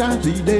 times.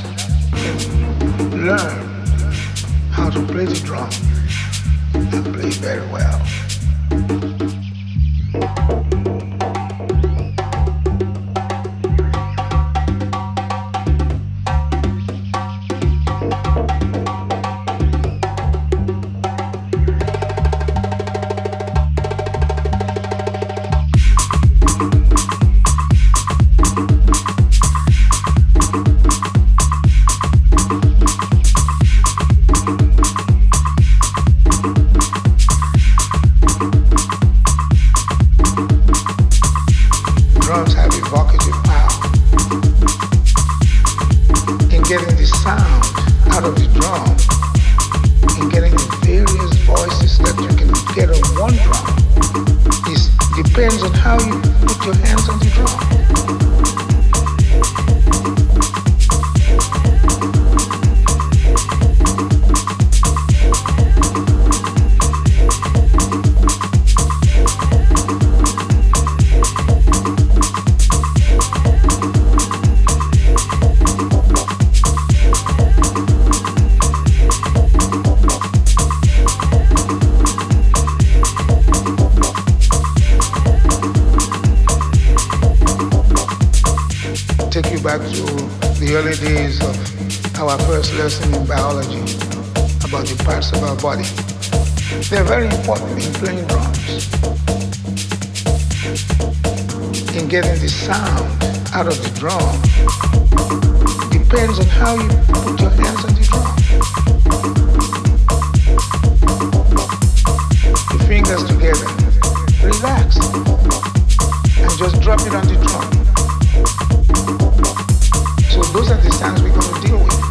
our first lesson in biology about the parts of our body. They're very important in playing drums, in getting the sound out of the drum. Depends on how you put your hands on the drum. The fingers together, relax, and just drop it on the drum. So those are the sounds we're going to deal with.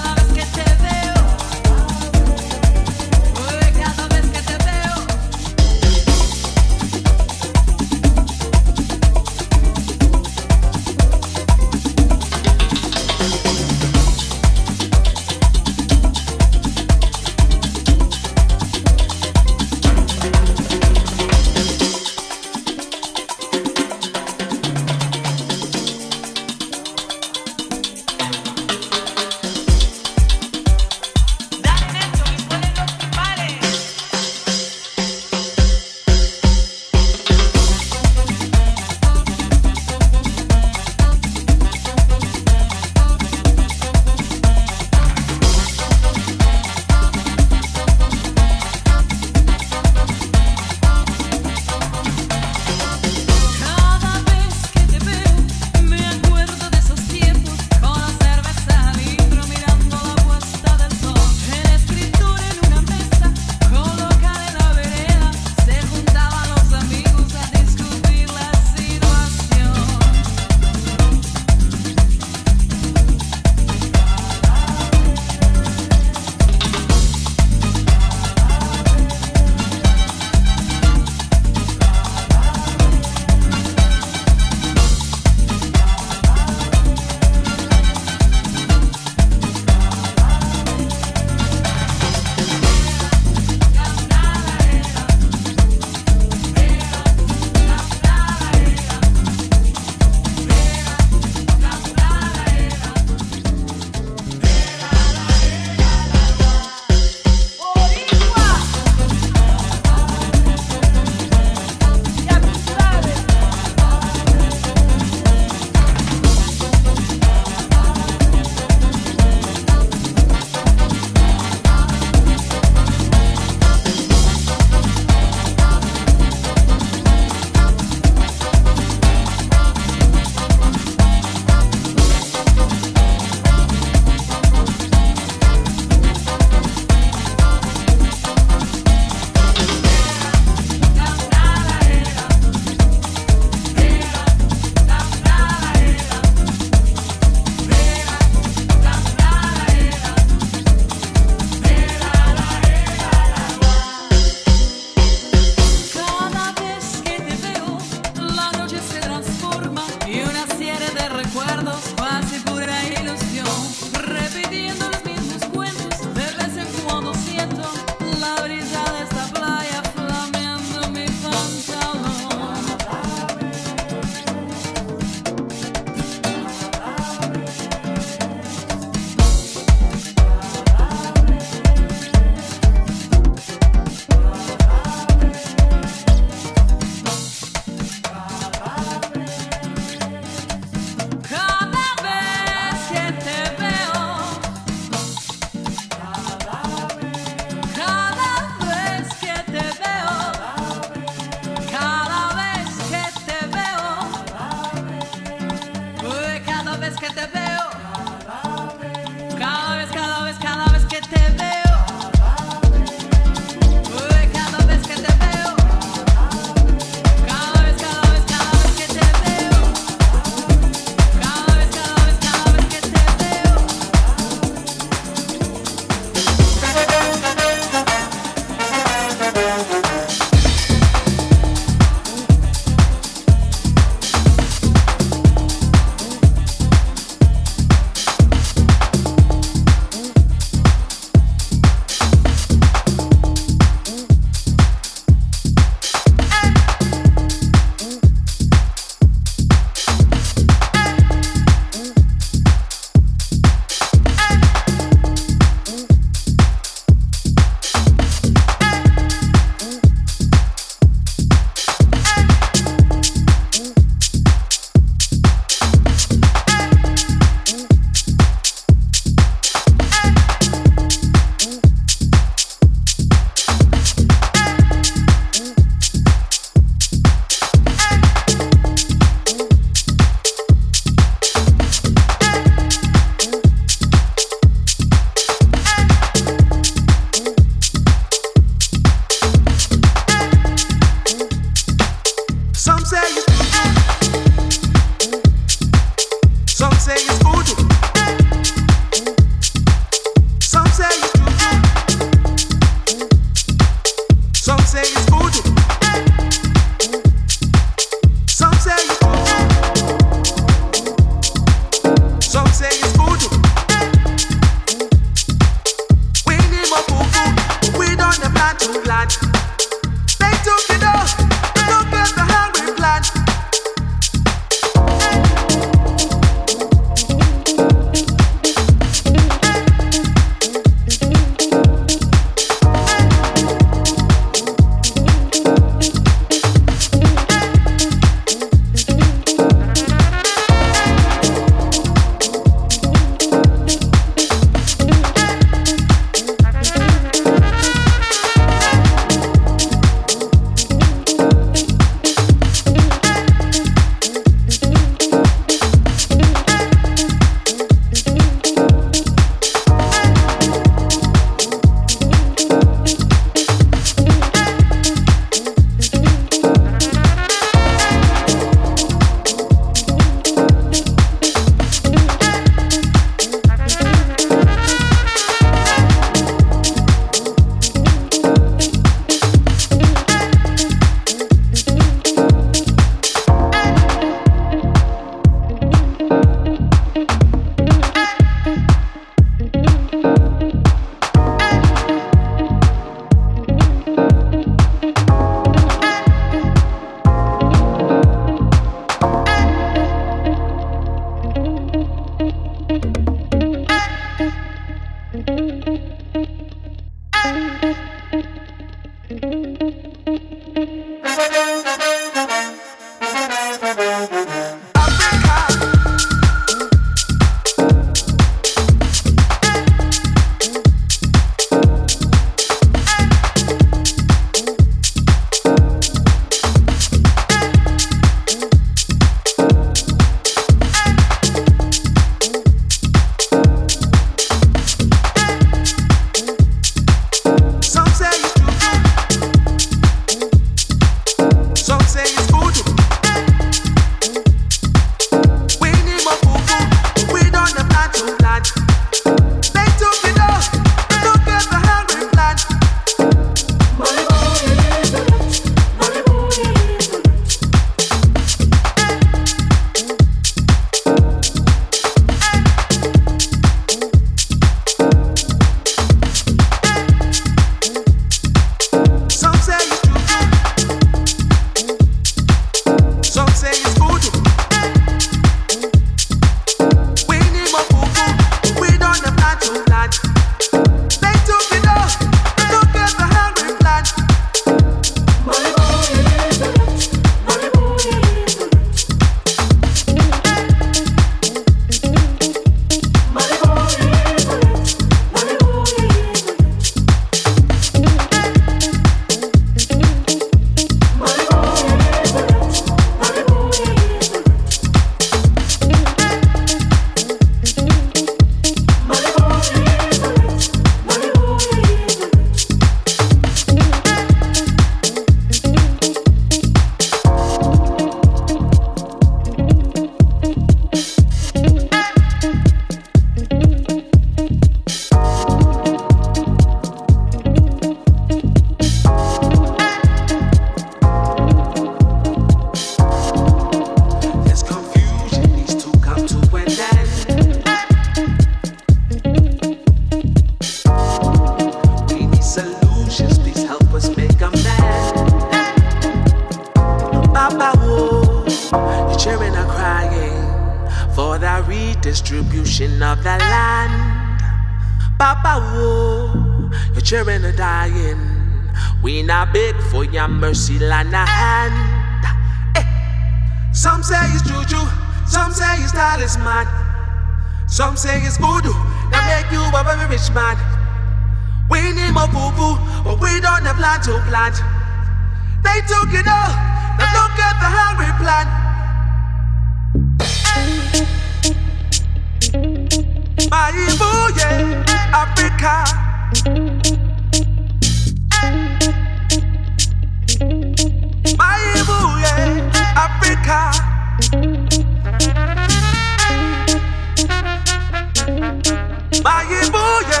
Mayibuye,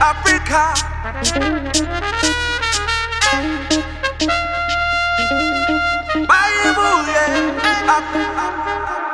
Africa. yeah Africa.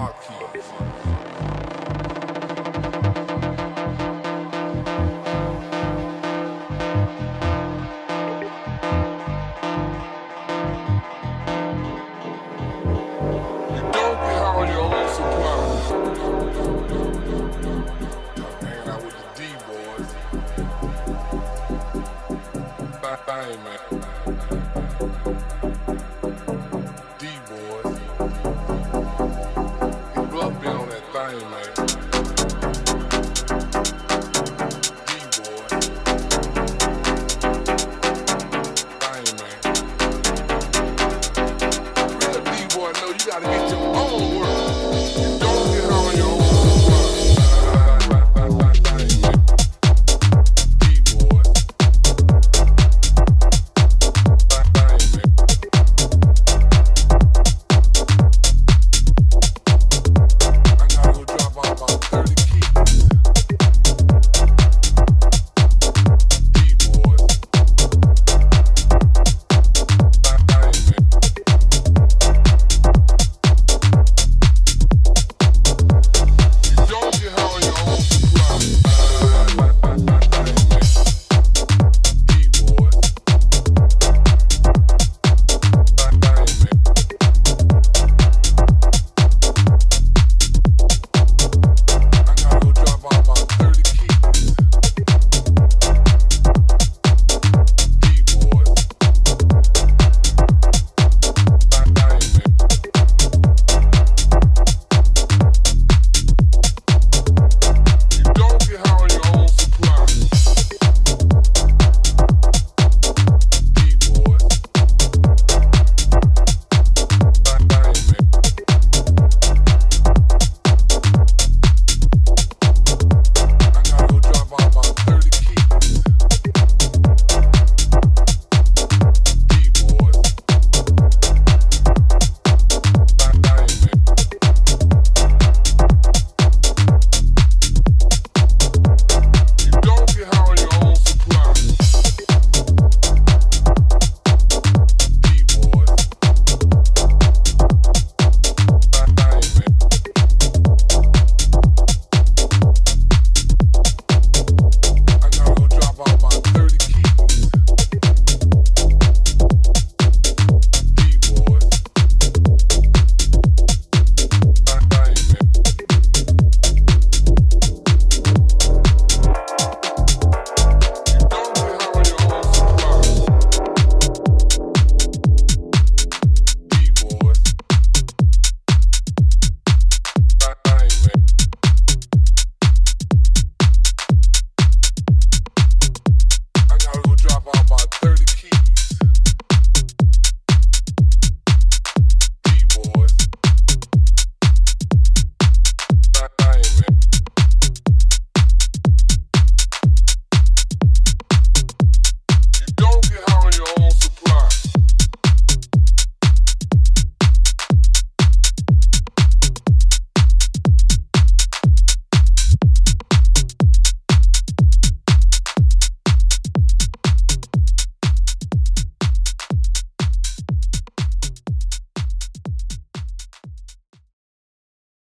Gotta